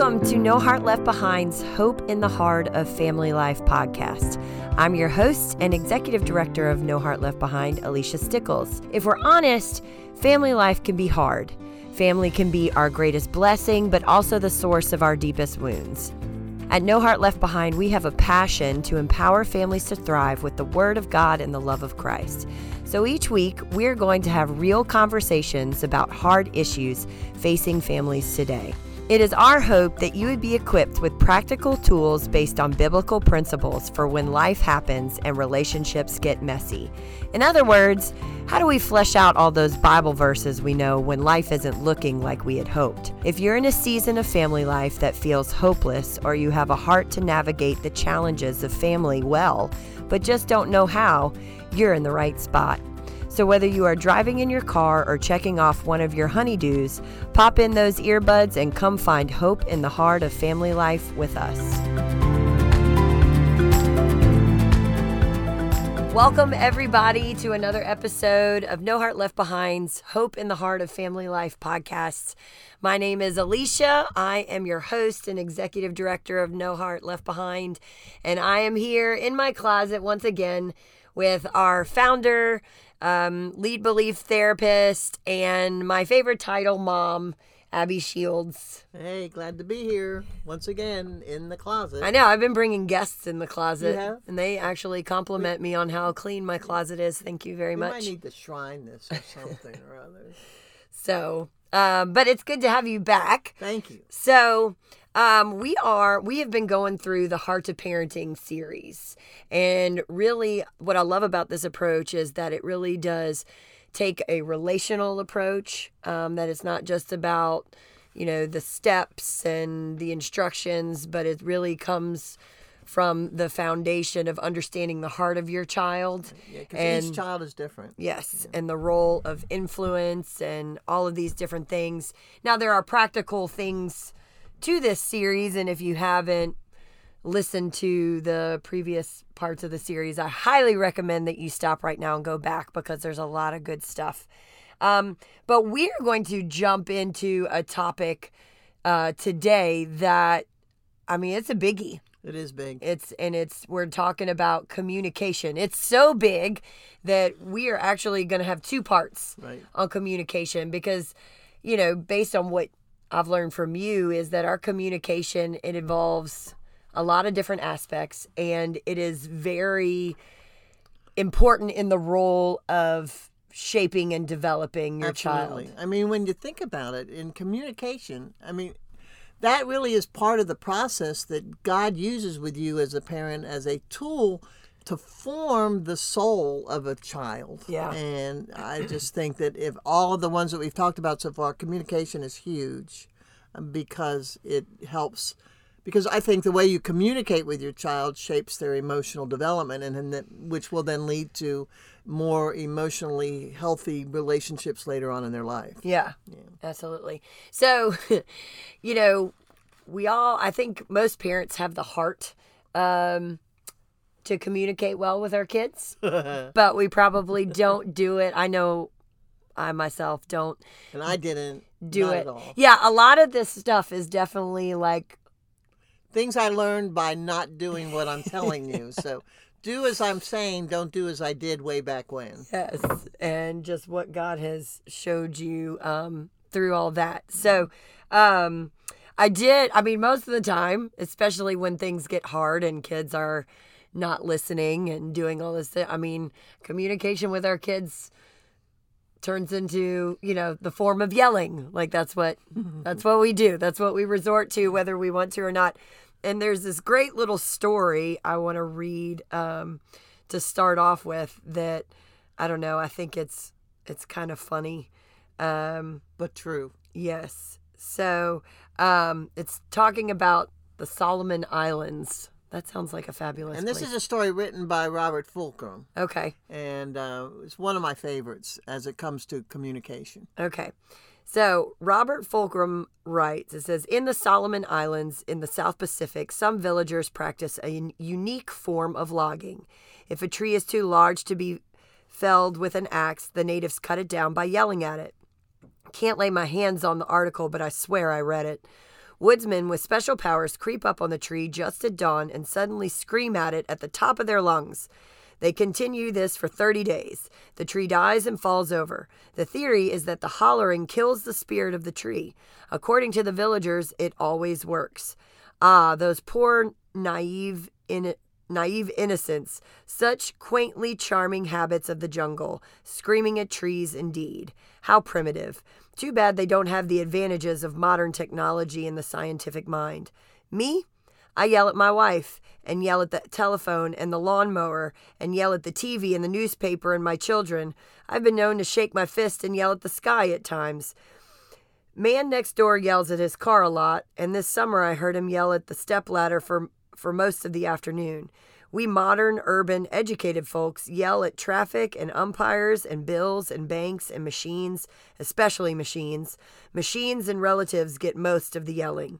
Welcome to No Heart Left Behind's Hope in the Heart of Family Life podcast. I'm your host and executive director of No Heart Left Behind, Alicia Stickles. If we're honest, family life can be hard. Family can be our greatest blessing, but also the source of our deepest wounds. At No Heart Left Behind, we have a passion to empower families to thrive with the Word of God and the love of Christ. So each week, we're going to have real conversations about hard issues facing families today. It is our hope that you would be equipped with practical tools based on biblical principles for when life happens and relationships get messy. In other words, how do we flesh out all those Bible verses we know when life isn't looking like we had hoped? If you're in a season of family life that feels hopeless or you have a heart to navigate the challenges of family well, but just don't know how, you're in the right spot. So, whether you are driving in your car or checking off one of your honeydews, pop in those earbuds and come find hope in the heart of family life with us. Welcome, everybody, to another episode of No Heart Left Behind's Hope in the Heart of Family Life podcasts. My name is Alicia. I am your host and executive director of No Heart Left Behind, and I am here in my closet once again with our founder, um, lead belief therapist, and my favorite title, mom, Abby Shields. Hey, glad to be here once again in the closet. I know I've been bringing guests in the closet, and they actually compliment me on how clean my closet is. Thank you very we much. might need to shrine this or something or other. So, um, but it's good to have you back. Thank you. So, um, we are we have been going through the Heart of Parenting series, and really, what I love about this approach is that it really does take a relational approach. Um, that it's not just about you know the steps and the instructions, but it really comes from the foundation of understanding the heart of your child. Yeah, because each child is different. Yes, and the role of influence and all of these different things. Now, there are practical things to this series, and if you haven't listened to the previous parts of the series, I highly recommend that you stop right now and go back because there's a lot of good stuff. Um, but we are going to jump into a topic uh, today that, I mean, it's a biggie. It is big. It's and it's we're talking about communication. It's so big that we are actually going to have two parts Right. on communication because you know, based on what I've learned from you is that our communication it involves a lot of different aspects and it is very important in the role of shaping and developing your Absolutely. child. I mean, when you think about it, in communication, I mean, that really is part of the process that God uses with you as a parent as a tool to form the soul of a child. Yeah. And I just think that if all of the ones that we've talked about so far, communication is huge um, because it helps. Because I think the way you communicate with your child shapes their emotional development, and, and that, which will then lead to more emotionally healthy relationships later on in their life. Yeah, absolutely. So, you know, we all, I think most parents have the heart um, to communicate well with our kids, but we probably don't do it. I know I myself don't And I didn't do it. at all. Yeah, a lot of this stuff is definitely like, Things I learned by not doing what I'm telling you. So do as I'm saying, don't do as I did way back when. yes, and just what God has showed you um, through all that. So, um, I did, I mean, most of the time, especially when things get hard and kids are not listening and doing all this, thi- I mean, communication with our kids turns into you know the form of yelling. Like that's what that's what we do. That's what we resort to whether we want to or not. And there's this great little story i want to read um, to start off with that i don't know i think it's it's kind of funny. Um, But true. yes. So um, it's talking about the solomon islands that sounds like a fabulous And this place. is a story written by Robert Fulghum. okay And uh, it's one of my favorites as it comes to communication. Okay. So Robert Fulghum writes, it says, in the Solomon Islands in the South Pacific, some villagers practice a unique form of logging. If a tree is too large to be felled with an axe, the natives cut it down by yelling at it. Can't lay my hands on the article, but I swear I read it. Woodsmen with special powers creep up on the tree just at dawn and suddenly scream at it at the top of their lungs. They continue this for 30 days. The tree dies and falls over. The theory is that the hollering kills the spirit of the tree. According to the villagers, it always works. Ah, those poor, naive, in- naive innocents, such quaintly charming habits of the jungle, screaming at trees indeed. How primitive. Too bad they don't have the advantages of modern technology and the scientific mind. Me? I yell at my wife and yell at the telephone and the lawnmower and yell at the TV and the newspaper and my children. I've been known to shake my fist and yell at the sky at times. Man next door yells at his car a lot, and this summer I heard him yell at the stepladder for for most of the afternoon. We modern, urban, educated folks yell at traffic and umpires and bills and banks and machines, especially machines. Machines and relatives get most of the yelling.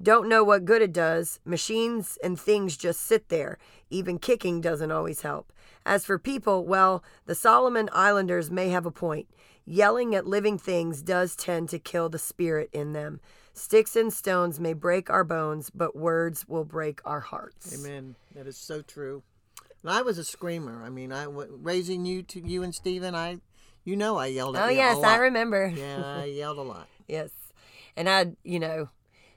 Don't know what good it does. Machines and things just sit there. Even kicking doesn't always help. As for people, well, the Solomon Islanders may have a point. Yelling at living things does tend to kill the spirit in them. Sticks and stones may break our bones, but words will break our hearts. Amen. That is so true. And I was a screamer. I mean, I raising you to you and Stephen. I, you know, I yelled at oh yes. I remember. Yeah, I yelled a lot. yes, and I, you know,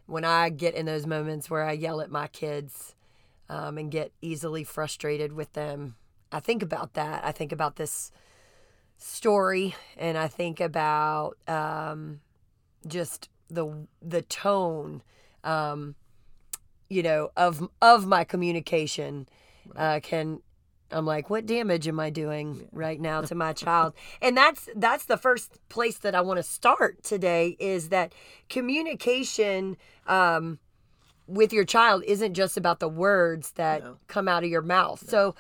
when I get in those moments where I yell at my kids um, and get easily frustrated with them, I think about that. I think about this story, and I think about um, just the the tone, um, you know, of of my communication uh, can. I'm like, what damage am I doing right now to my child? and that's that's the first place that I want to start today is that communication um, with your child isn't just about the words that No. come out of your mouth. So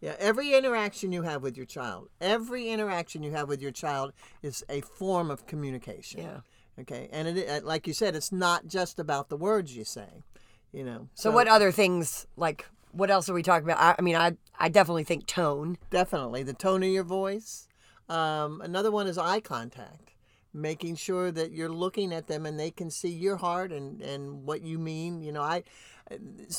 Yeah, every interaction you have with your child, every interaction you have with your child is a form of communication. yeah. Okay, and it, uh, like you said, it's not just about the words you say. You know. So, what other things like what else are we talking about? I, I mean, I I definitely think tone. Definitely the tone of your voice. Um, another one is eye contact, making sure that you're looking at them and they can see your heart and and what you mean. You know, I.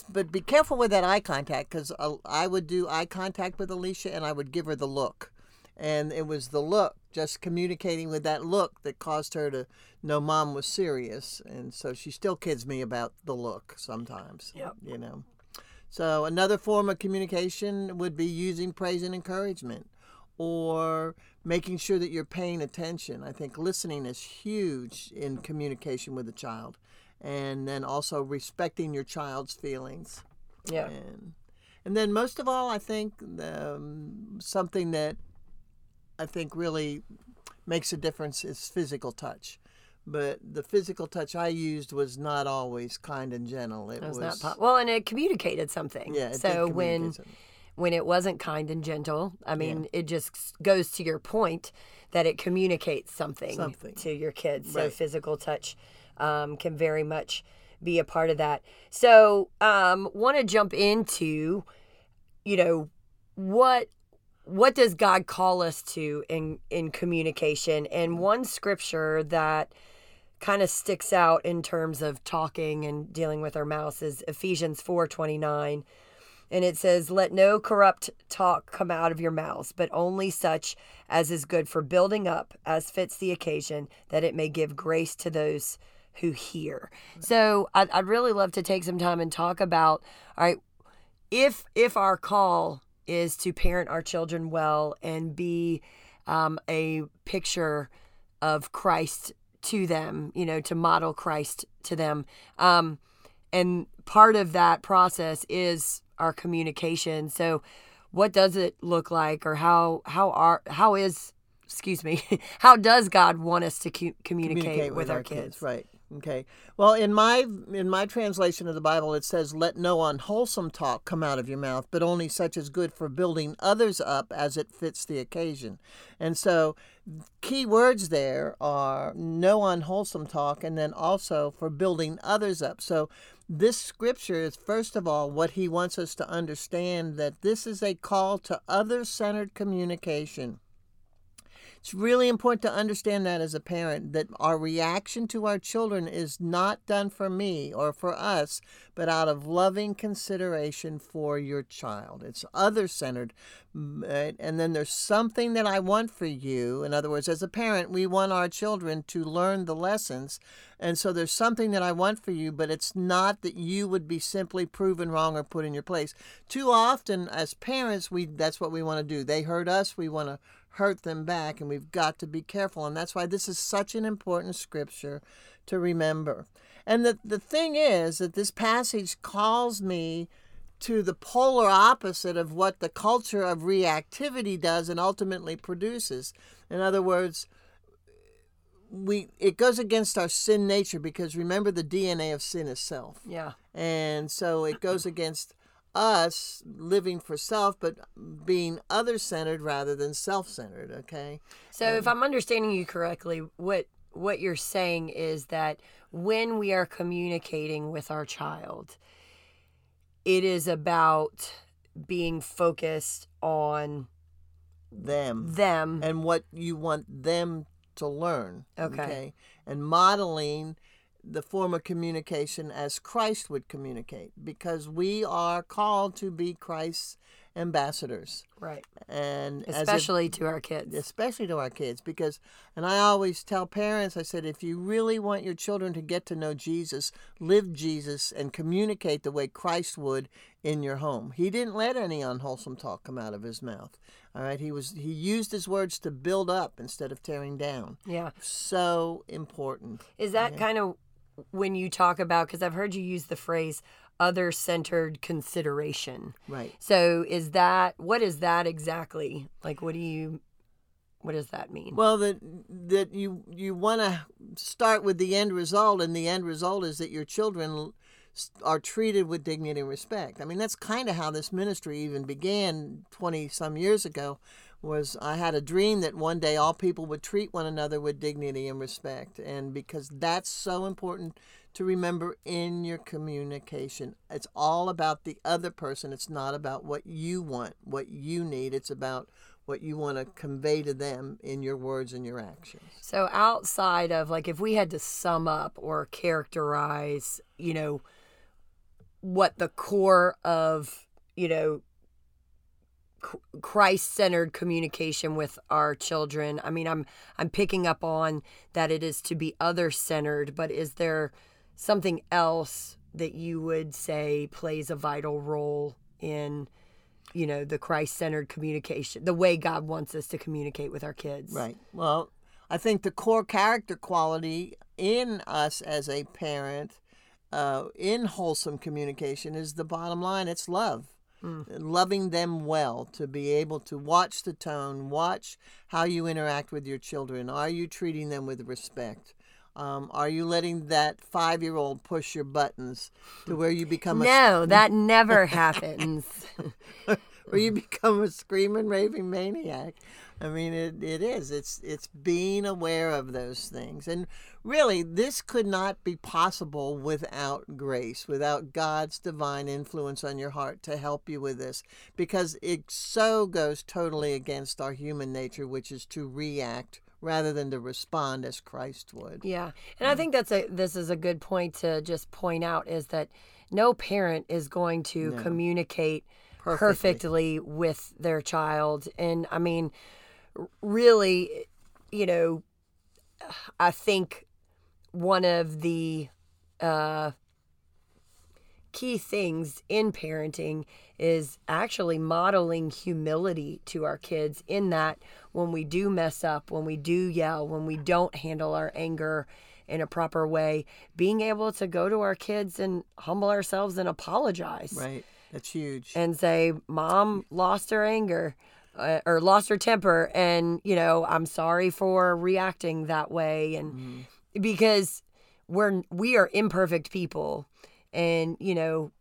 But be careful with that eye contact because I would do eye contact with Alicia and I would give her the look, and it was the look, just communicating with that look that caused her to know mom was serious, and so she still kids me about the look sometimes. Yep. You know. So another form of communication would be using praise and encouragement or making sure that you're paying attention. I think listening is huge in communication with a child. And then also respecting your child's feelings. Yeah. And, and then most of all, I think um, something that I think really makes a difference is physical touch. But the physical touch I used was not always kind and gentle. It was, was, not po- well, and it communicated something. yeah. It so when something. when it wasn't kind and gentle, I mean, it just goes to your point that it communicates something, Something. to your kids. So Right. physical touch um, can very much be a part of that. So um, want to jump into, you know, what what does God call us to in in communication? And mm. one scripture that kind of sticks out in terms of talking and dealing with our mouths is Ephesians 4:29 and it says let no corrupt talk come out of your mouths but only such as is good for building up as fits the occasion that it may give grace to those who hear. Mm. So I'd, I'd really love to take some time and talk about all right if if our call is to parent our children well and be um, a picture of Christ to them, you know, to model Christ to them. Um, and part of that process is our communication. So, what does it look like, or how how are how is excuse me how does God want us to cu- communicate, with, our, kids? Right. Okay. Well, in my in my translation of the Bible, it says, "Let no unwholesome talk come out of your mouth, but only such as good for building others up as it fits the occasion." And so, key words there are no unwholesome talk, and then also for building others up. So, this scripture is first of all what he wants us to understand that this is a call to other-centered communication It's really important to understand that as a parent that our reaction to our children is not done for me or for us, but out of loving consideration for your child. It's other centered. And then there's something that I want for you. In other words, as a parent, we want our children to learn the lessons. And so there's something that I want for you, but it's not that you would be simply proven wrong or put in your place. Too often, as parents, we that's what we want to do. They hurt us, we want to hurt them back, and we've got to be careful. And that's why this is such an important scripture to remember. And the, the thing is that this passage calls me to the polar opposite of what the culture of reactivity does and ultimately produces. In other words, we it goes against our sin nature because remember the DNA of sin is self. Yeah. And so it goes against us living for self but being other centered rather than self centered, okay? So if I'm understanding you correctly, what what you're saying is that when we are communicating with our child, it is about being focused on them them and what you want them to learn. Okay. And modeling the form of communication as Christ would communicate because we are called to be Christ's ambassadors. right, And especially to our kids. especially to our kids because and i always tell parents i said if you really want your children to get to know jesus live jesus and communicate the way christ would in your home he didn't let any unwholesome talk come out of his mouth all right he was he used his words to build up instead of tearing down Yeah. so important Is that kind of when you talk about because I've heard you use the phrase other centered consideration. right So is that what is that exactly? Like what do you what does that mean? Well, that that you you want to start with the end result, and the end result is that your children are treated with dignity and respect. I mean, that's kind of how this ministry even began twenty some years ago. Was I had a dream that one day all people would treat one another with dignity and respect, and because that's so important to remember in your communication. It's all about the other person. It's not about what you want, what you need. It's about what you want to convey to them in your words and your actions. So outside of like if we had to sum up or characterize, you know, what the core of, you know, Christ-centered communication with our children. I mean, I'm I'm picking up on that it is to be other-centered, but is there something else that you would say plays a vital role in you know, the Christ-centered communication, the way God wants us to communicate with our kids. Right. Well, I think the core character quality in us as a parent, uh, in wholesome communication, is the bottom line. It's love. Loving them well, to be able to watch the tone, watch how you interact with your children. Are you treating them with respect? Um, are you letting that five year old push your buttons to where you become a No, that never happens. where you become a screaming, raving maniac. I mean, it, it is. It's it's being aware of those things, and really, this could not be possible without grace, without God's divine influence on your heart to help you with this, because it so goes totally against our human nature, which is to react rather than to respond as Christ would. Yeah. And I mm. think that's a this is a good point to just point out is that no parent is going to communicate Perfectly. perfectly. with their child. And I mean really, you know, I think one of the uh key things in parenting is actually modeling humility to our kids in that when we do mess up, when we do yell, when we don't handle our anger in a proper way, being able to go to our kids and humble ourselves and apologize Right. That's huge. and say, Mom lost her anger. Uh, or lost her temper and you know i'm sorry for reacting that way. And because we're we are imperfect people and you know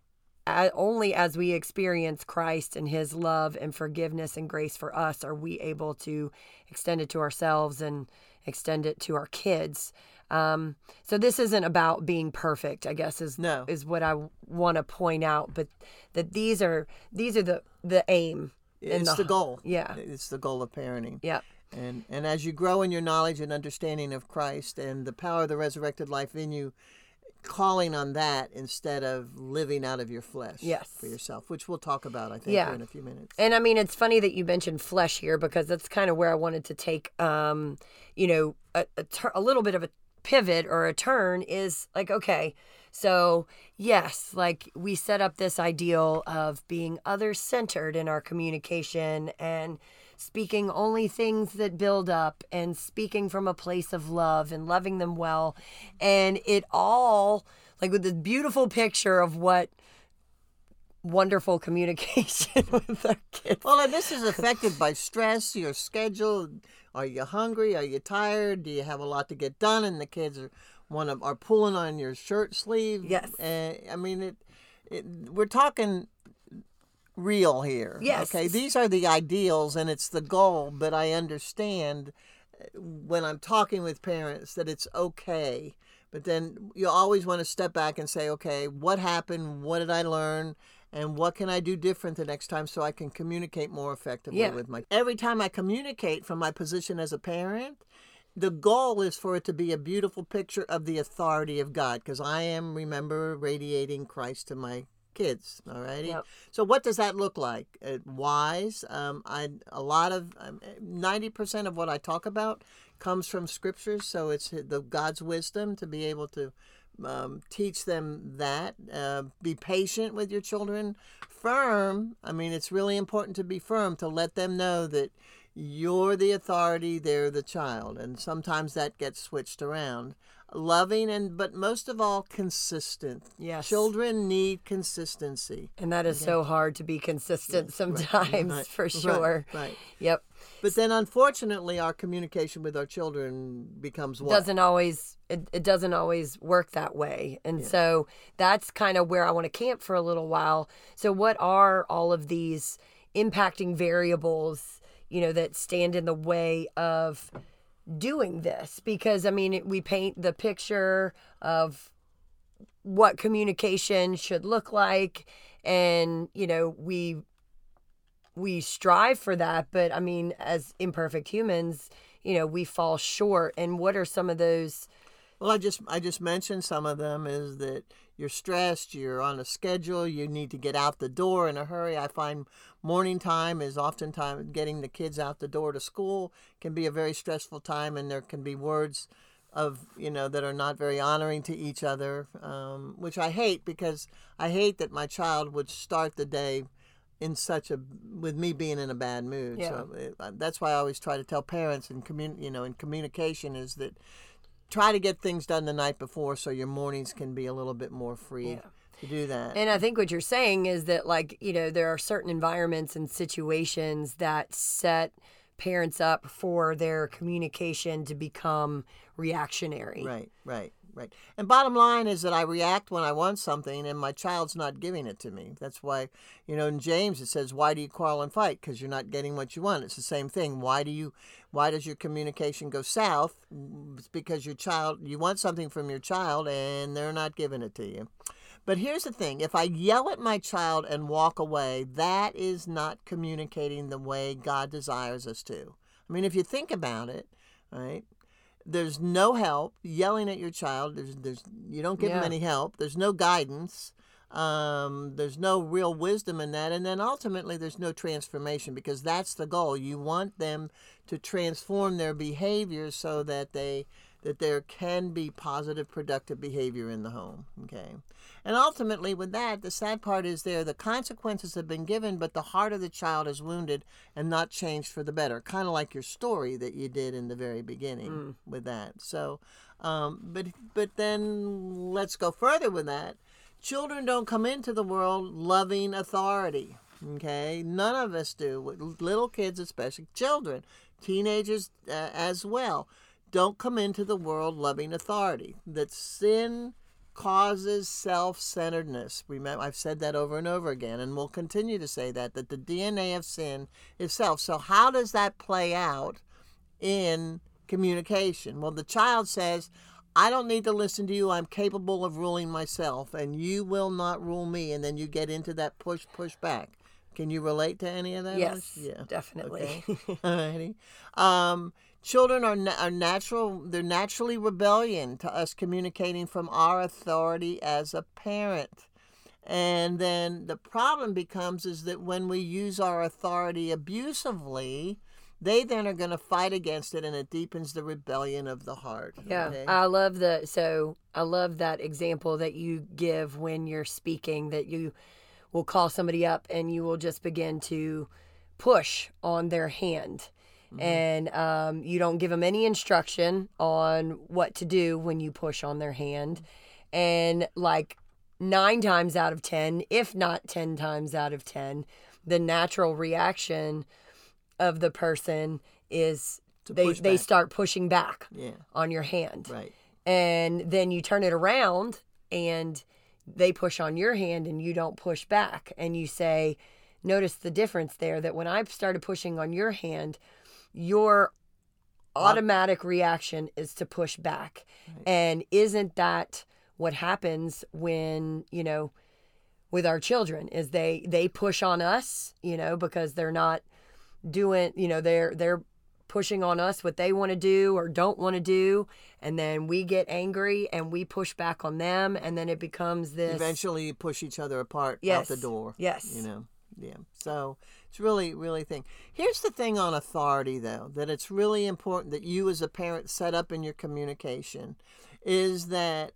only as we experience christ and his love and forgiveness and grace for us are we able to extend it to ourselves and extend it to our kids. Um, so this isn't about being perfect i guess is No. is what i want to point out but that these are these are the the aim it's the goal. yeah It's the goal of parenting. yeah And and as you grow in your knowledge and understanding of Christ and the power of the resurrected life in you, calling on that instead of living out of your flesh Yes. for yourself, which we'll talk about, I think, Yeah. in a few minutes. And I mean, it's funny that you mentioned flesh here because that's kind of where I wanted to take, um, you know, a, a, tur- a little bit of a pivot or a turn is like, okay, so yes, like we set up this ideal of being other centered in our communication and speaking only things that build up and speaking from a place of love and loving them well. And it all, like with this beautiful picture of what wonderful communication with our kids. Well, and this is affected by stress, your schedule. Are you hungry? Are you tired? Do you have a lot to get done? And the kids are one of are pulling on your shirt sleeve. Yes. Uh, I mean, it, it. We're talking real here. Yes. Okay. These are the ideals, and it's the goal. But I understand uh, when I'm talking with parents that it's okay. But then you always want to step back and say, okay, what happened? What did I learn? And what can I do different the next time so I can communicate more effectively Yeah. with my every time I communicate from my position as a parent, the goal is for it to be a beautiful picture of the authority of God because I am remember radiating Christ to my kids all righty Yep. so what does that look like uh, wise um, I a lot of um, 90% of what I talk about comes from scriptures so it's the God's wisdom to be able to um, teach them that uh, be patient with your children. Firm i mean it's really important to be firm to let them know that you're the authority they're the child and sometimes that gets switched around loving and but most of all consistent Yes. children need consistency And that is so hard to be consistent sometimes, right, for sure. right. Yep. but then unfortunately our communication with our children becomes what Doesn't always it, it doesn't always work that way. And so that's kind of where I want to camp for a little while. So what are all of these impacting variables, you know, that stand in the way of doing this? Because I mean, we paint the picture of what communication should look like. And you know we we strive for that. But i mean as imperfect humans you know we fall short. And what are some of those Well, I just I just mentioned some of them is that you're stressed, you're on a schedule, you need to get out the door in a hurry. I find morning time is oftentimes getting the kids out the door to school can be a very stressful time, and there can be words of you know that are not very honoring to each other, um, which I hate because I hate that my child would start the day in such a with me being in a bad mood. Yeah. So it, that's why I always try to tell parents and commun you know in communication is that try to get things done the night before so your mornings can be a little bit more free to do that. and i think what you're saying is that like you know there are certain environments and situations that set parents up for their communication to become reactionary. Right, right, right. And bottom line is that I react when I want something and my child's not giving it to me. That's why, you know, in James it says, "Why do you quarrel and fight? Because you're not getting what you want." It's the same thing. Why do you why does your communication go south? It's because your child you want something from your child and they're not giving it to you. But here's the thing if I yell at my child and walk away, that is not communicating the way God desires us to. I mean, if you think about it, right? There's no help yelling at your child. There's, there's, you don't give them any help. There's no guidance. Um, there's no real wisdom in that. And then ultimately, there's no transformation because that's the goal. You want them to transform their behavior so that they that there can be positive, productive behavior in the home. Okay. And ultimately, with that, the sad part is there the consequences have been given, but the heart of the child is wounded and not changed for the better. Kind of like your story that you did in the very beginning with that. So, um, but but then let's go further with that. Children don't come into the world loving authority. Okay, none of us do. Little kids, especially children, teenagers uh, as well, don't come into the world loving authority. That sin causes self-centeredness. Remember, I've said that over and over again, and we'll continue to say that. That the DNA of sin is self. So how does that play out in communication? Well, the child says, I don't need to listen to you. I'm capable of ruling myself, and you will not rule me. And then you get into that push, push back. Can you relate to any of that? Yes, Yeah. definitely. Okay. Alrighty. Um, children are, na- are natural. They're naturally rebellion to us communicating from our authority as a parent. And then the problem becomes is that when we use our authority abusively, they then are going to fight against it, and it deepens the rebellion of the heart. Yeah, okay? I love the so I love that example that you give when you're speaking that you will call somebody up and you will just begin to push on their hand. And um, you don't give them any instruction on what to do when you push on their hand. And like nine times out of 10, if not 10 times out of 10, the natural reaction of the person is they, they start pushing back yeah. on your hand. Right. And then you turn it around and they push on your hand and you don't push back. And you say, Notice the difference there that when I started pushing on your hand, your automatic reaction is to push back. And isn't that what happens when, you know, with our children is they they push on us, you know, because they're not doing, you know, they're they're pushing on us what they want to do or don't want to do and then we get angry and we push back on them and then it becomes this Eventually, push each other apart out the door. Yes. You know. Yeah. So it's really, really thing. Here's the thing on authority, though, that it's really important that you as a parent set up in your communication, is that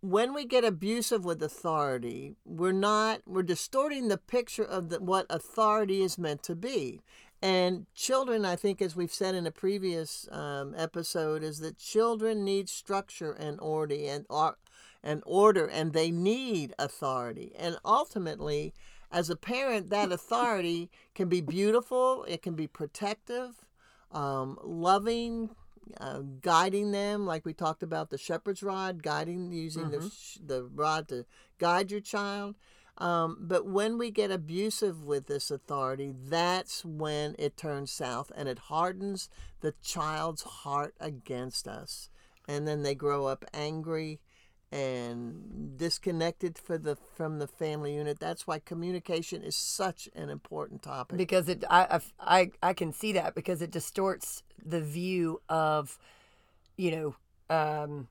when we get abusive with authority, we're not we're distorting the picture of the, what authority is meant to be. And children, I think, as we've said in a previous um, episode, is that children need structure and order and and order, and they need authority. And ultimately, as a parent, that authority can be beautiful. It can be protective, um, loving, uh, guiding them, like we talked about the shepherd's rod, guiding using the sh- the rod to guide your child. Um, but when we get abusive with this authority, that's when it turns south and it hardens the child's heart against us. And then they grow up angry and disconnected for the from the family unit. That's why communication is such an important topic. because it I, I I can see that because it distorts the view of you know um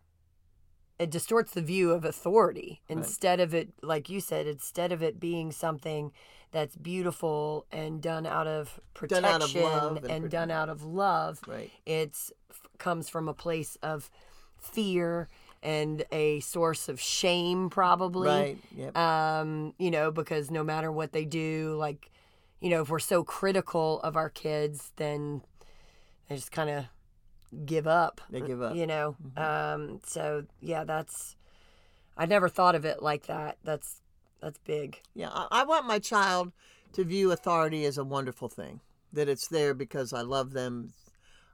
it distorts the view of authority instead of it like you said instead of it being something that's beautiful and done out of Done out of protection love and, and done out of love Right. it's comes from a place of fear and a source of shame probably Right. Yep. um, you know, because no matter what they do, like, you know, if we're so critical of our kids, then they just kind of give up. They give up. You know, um, so yeah, that's. I never thought of it like that. That's that's big. Yeah, I, I want my child to view authority as a wonderful thing. That it's there because I love them.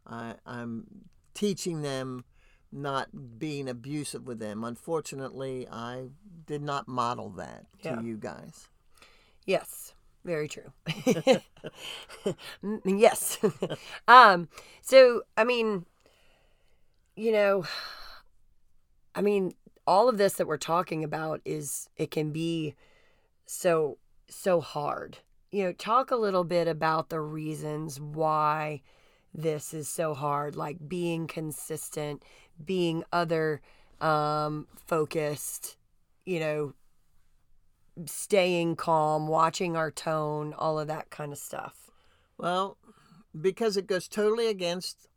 I, I'm teaching them, not being abusive with them. Unfortunately, I did not model that to Yeah. you guys. Yes, very true. Mm, yes. um, so I mean, you know, I mean, all of this that we're talking about is it can be so so hard. You know, talk a little bit about the reasons why this is so hard, like being consistent, being other um focused, you know, staying calm, watching our tone, all of that kind of stuff. Well, because it goes totally against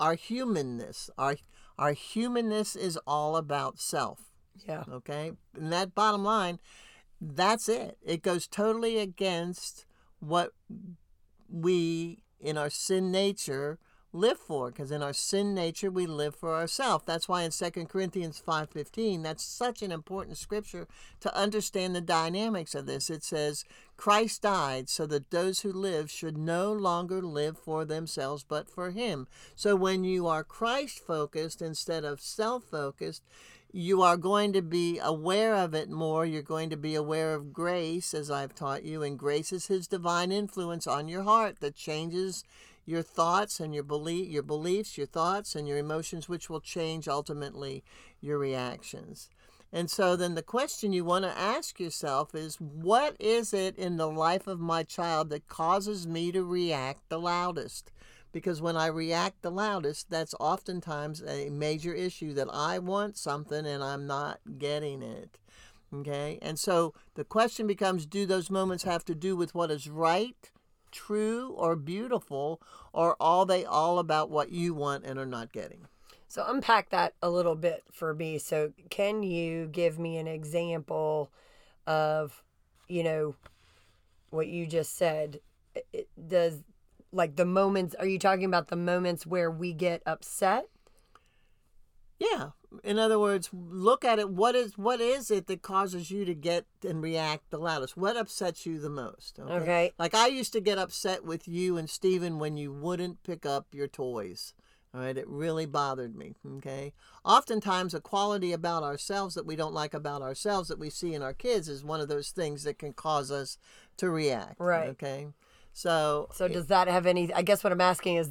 our humanness. Our our humanness is all about self. Yeah. Okay? And that bottom line, that's it. It goes totally against what we in our sin nature live for because in our sin nature we live for ourselves that's why in 2 corinthians 5.15 that's such an important scripture to understand the dynamics of this. It says christ died so that those who live should no longer live for themselves but for him. So when you are christ focused instead of self focused you are going to be aware of it more. You're going to be aware of grace, as I've taught you, and grace is His divine influence on your heart that changes your thoughts and your belief, your beliefs, your thoughts and your emotions, which will change ultimately your reactions. And so then the question you want to ask yourself is what is it in the life of my child that causes me to react the loudest? Because when I react the loudest, that's oftentimes a major issue that I want something and I'm not getting it. Okay? And so the question becomes do those moments have to do with what is right, true, or beautiful, or are they all about what you want and are not getting? So unpack that a little bit for me. So can you give me an example of, you know, what you just said? It, does like the moments are you talking about the moments where we get upset? Yeah. In other words, look at it. What is what is it that causes you to get and react the loudest? What upsets you the most? Okay. okay. Like I used to get upset with you and Stephen when you wouldn't pick up your toys. All right, it really bothered me. Okay. Oftentimes, a quality about ourselves that we don't like about ourselves that we see in our kids is one of those things that can cause us to react. Right. Okay. So. So does that have any? I guess what I'm asking is,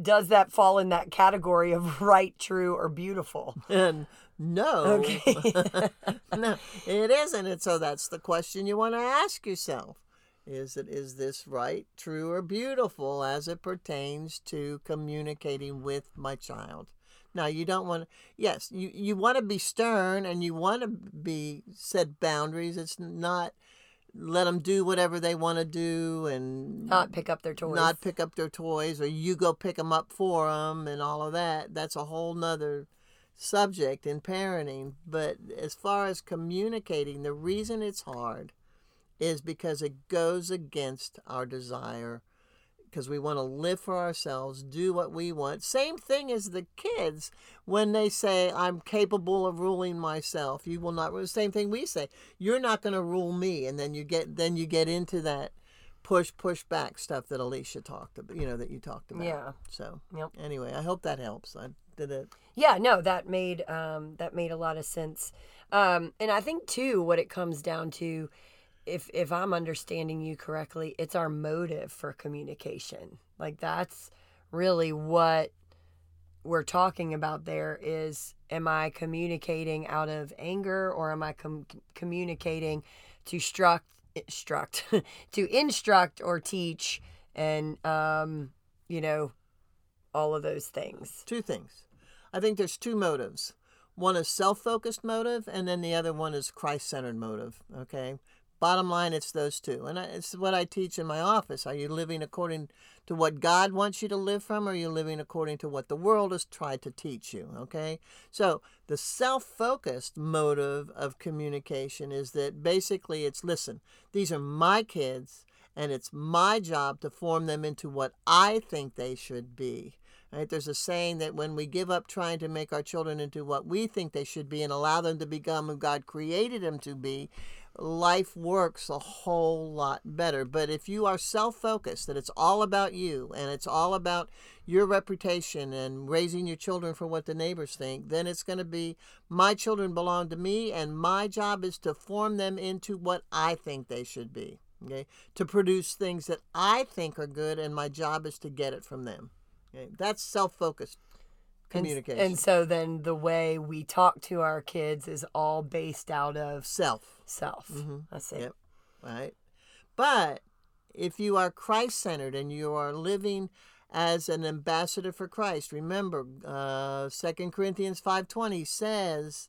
does that fall in that category of right, true, or beautiful? And no. Okay. no, it isn't. And so that's the question you want to ask yourself. Is it is this right, true, or beautiful as it pertains to communicating with my child? Now you don't want to. Yes, you you want to be stern and you want to be set boundaries. It's not let them do whatever they want to do and not pick up their toys. Not pick up their toys, or you go pick them up for them, and all of that. That's a whole nother subject in parenting. But as far as communicating, the reason it's hard is because it goes against our desire because we want to live for ourselves, do what we want. Same thing as the kids when they say, I'm capable of ruling myself. You will not rule. same thing we say. You're not going to rule me. And then you get then you get into that push push back stuff that Alicia talked about, you know, that you talked about. Yeah. So yep. anyway, I hope that helps. I did it. Yeah, no, that made um that made a lot of sense. Um and I think too what it comes down to if if I'm understanding you correctly, it's our motive for communication. Like that's really what we're talking about there is am I communicating out of anger or am I com- communicating to struct instruct to instruct or teach and um you know all of those things. Two things. I think there's two motives. One is self-focused motive and then the other one is Christ-centered motive, okay? Bottom line, it's those two. And it's what I teach in my office. Are you living according to what God wants you to live from, or are you living according to what the world has tried to teach you? Okay? So the self focused motive of communication is that basically it's listen, these are my kids, and it's my job to form them into what I think they should be. Right? There's a saying that when we give up trying to make our children into what we think they should be and allow them to become who God created them to be, life works a whole lot better. But if you are self focused, that it's all about you and it's all about your reputation and raising your children for what the neighbors think, then it's going to be my children belong to me and my job is to form them into what I think they should be. Okay? To produce things that I think are good and my job is to get it from them. Okay? That's self focused communication. And, and, so then the way we talk to our kids is all based out of self. Self. Mm-hmm. That's it. Yep. Right. But if you are Christ centered and you are living as an ambassador for Christ, remember uh, 2 Corinthians 5.20 says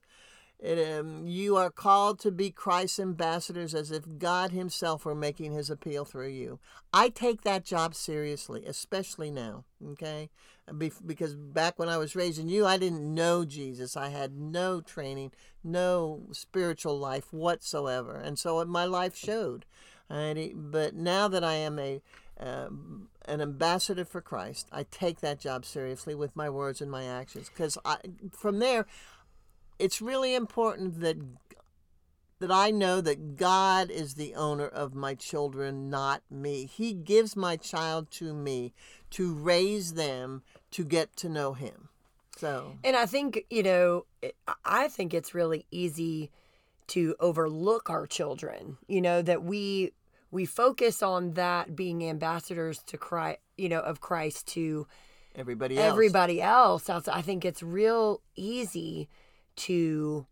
it, um, you are called to be Christ's ambassadors as if God Himself were making His appeal through you. I take that job seriously, especially now, okay? Because back when I was raising you, I didn't know Jesus. I had no training, no spiritual life whatsoever. And so my life showed. But now that I am a uh, an ambassador for Christ, I take that job seriously with my words and my actions. Because from there, it's really important that that I know that God is the owner of my children, not me. He gives my child to me to raise them to get to know him. So And I think, you know, I think it's really easy to overlook our children. You know, that we we focus on that being ambassadors to Christ, you know, of Christ to everybody else. Everybody else. I think it's real easy to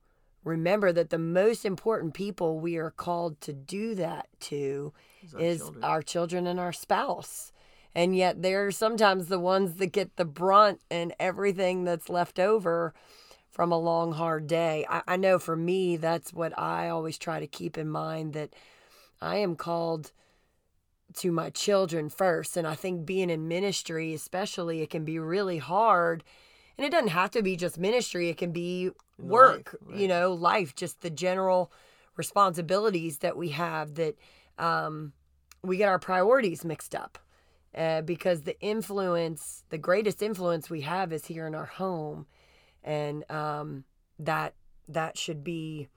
remember that the most important people we are called to do that to our is children. our children and our spouse. And yet they're sometimes the ones that get the brunt and everything that's left over from a long, hard day. I, I know for me, that's what I always try to keep in mind that I am called to my children first. And I think being in ministry, especially, it can be really hard. And it doesn't have to be just ministry, it can be work, Life, you know, life, just the general responsibilities that we have that um, we get our priorities mixed up. Uh, because the influence, the greatest influence we have is here in our home. And um, that that should be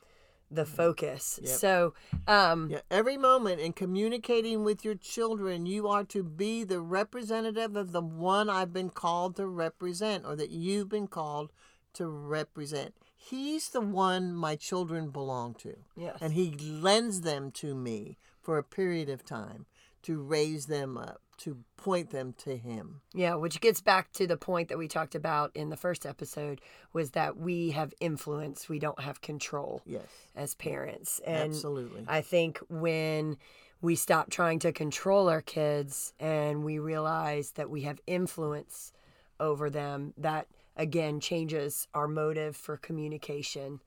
the focus. Yep. So, um, Yeah, every moment in communicating with your children, you are to be the representative of the one I've been called to represent or that you've been called to represent. He's the one my children belong to. Yes. And he lends them to me for a period of time to raise them up, to point them to him. Yeah, which gets back to the point that we talked about in the first episode was that we have influence, we don't have control Yes. as parents. And Absolutely. I think when we stop trying to control our kids and we realize that we have influence over them, that again changes our motive for communication.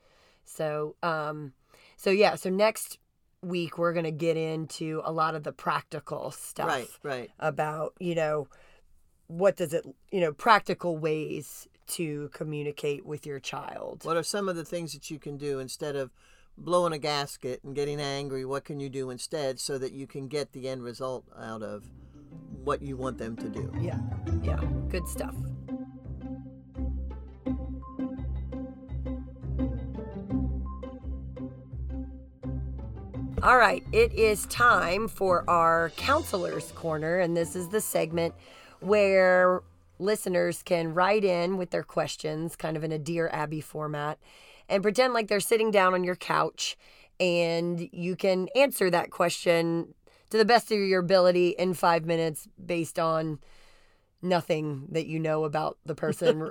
So, um, so yeah, so next week we're going to get into a lot of the practical stuff Right, right. about you know what does it you know practical ways to communicate with your child What are some of the things that you can do instead of blowing a gasket and getting angry? What can you do instead so that you can get the end result out of what you want them to do? yeah yeah good stuff All right, it is time for our counselor's corner, and this is the segment where listeners can write in with their questions, kind of in a Dear Abby format, and pretend like they're sitting down on your couch, and you can answer that question to the best of your ability in five minutes based on nothing that you know about the person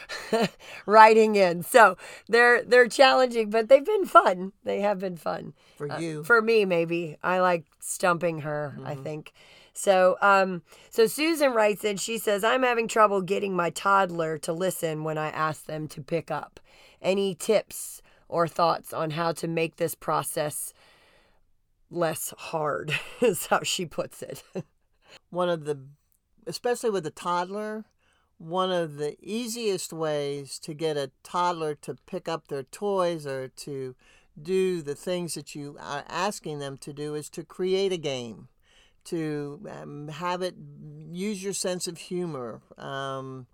writing in. So they're they're challenging, but they've been fun. They have been fun. For uh, you. for me maybe. I like stumping her i think. So um so susan writes in she says i'm having trouble getting my toddler to listen when i ask them to pick up. Any tips or thoughts on how to make this process less hard? Is how she puts it. One of the, especially with a toddler, one of the easiest ways to get a toddler to pick up their toys or to do the things that you are asking them to do is to create a game, to um, have it use your sense of humor, um,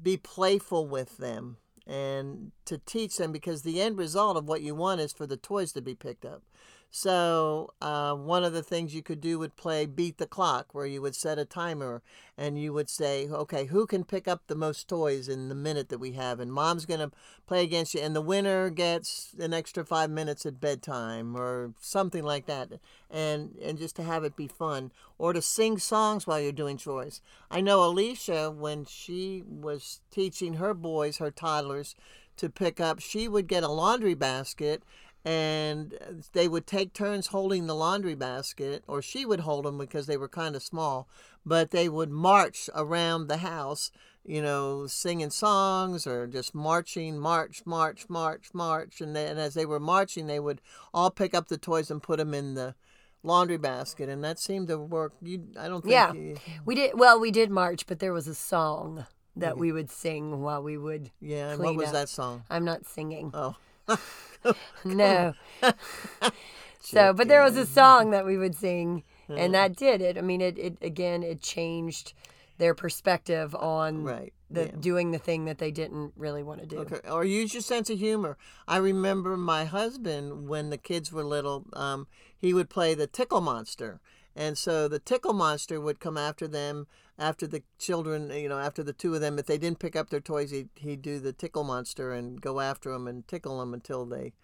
be playful with them, and to teach them because the end result of what you want is for the toys to be picked up. So, uh, one of the things you could do would play Beat the Clock, where you would set a timer and you would say, okay, who can pick up the most toys in the minute that we have? And mom's going to play against you, and the winner gets an extra five minutes at bedtime or something like that. And, and just to have it be fun, or to sing songs while you're doing chores. I know Alicia, when she was teaching her boys, her toddlers, to pick up, she would get a laundry basket and they would take turns holding the laundry basket, or she would hold them because they were kind of small, but they would march around the house, you know, singing songs or just marching, march, march, march, march. And then as they were marching, they would all pick up the toys and put them in the laundry basket, and that seemed to work. You, I don't think. Yeah. You, we did well we did march but there was a song that mm-hmm. we would sing while we would yeah. And what was up. that song? i'm not singing Oh. no. so, but there was a song that we would sing, and that did it. I mean, it, it again, it changed their perspective on Right. the yeah. doing the thing that they didn't really want to do. Okay. Or use your sense of humor. I remember my husband when the kids were little. Um, he would play the tickle monster, and so the tickle monster would come after them. After the children, you know, after the two of them, if they didn't pick up their toys, he'd, he'd do the tickle monster and go after them and tickle them until they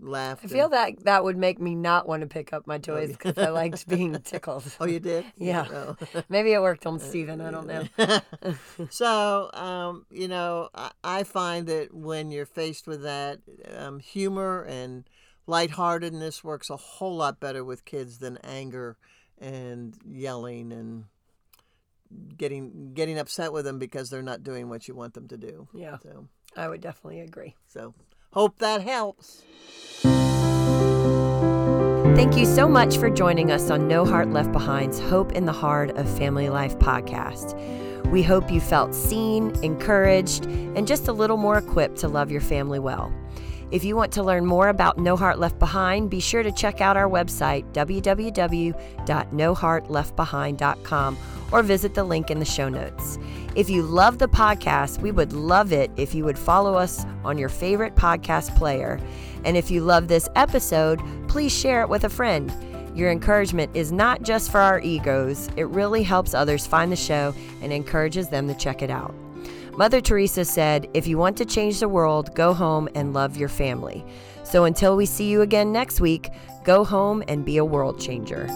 laughed. I feel and- that that would make me not want to pick up my toys because I liked being tickled. Oh, you did? Yeah. Oh. Maybe it worked on Steven. I don't know. so, um, you know, I, I find that when you're faced with that, um, humor and lightheartedness works a whole lot better with kids than anger and yelling and getting getting upset with them because they're not doing what you want them to do. Yeah, So, I would definitely agree. so hope that helps. Thank you so much for joining us on No Heart Left Behind's Hope in the Heart of Family Life podcast. We hope you felt seen, encouraged, and just a little more equipped to love your family well. If you want to learn more about No Heart Left Behind, be sure to check out our website, www.noheartleftbehind.com, or visit the link in the show notes. If you love the podcast, we would love it if you would follow us on your favorite podcast player. And if you love this episode, please share it with a friend. Your encouragement is not just for our egos, it really helps others find the show and encourages them to check it out. Mother Teresa said, If you want to change the world, go home and love your family. So until we see you again next week, go home and be a world changer.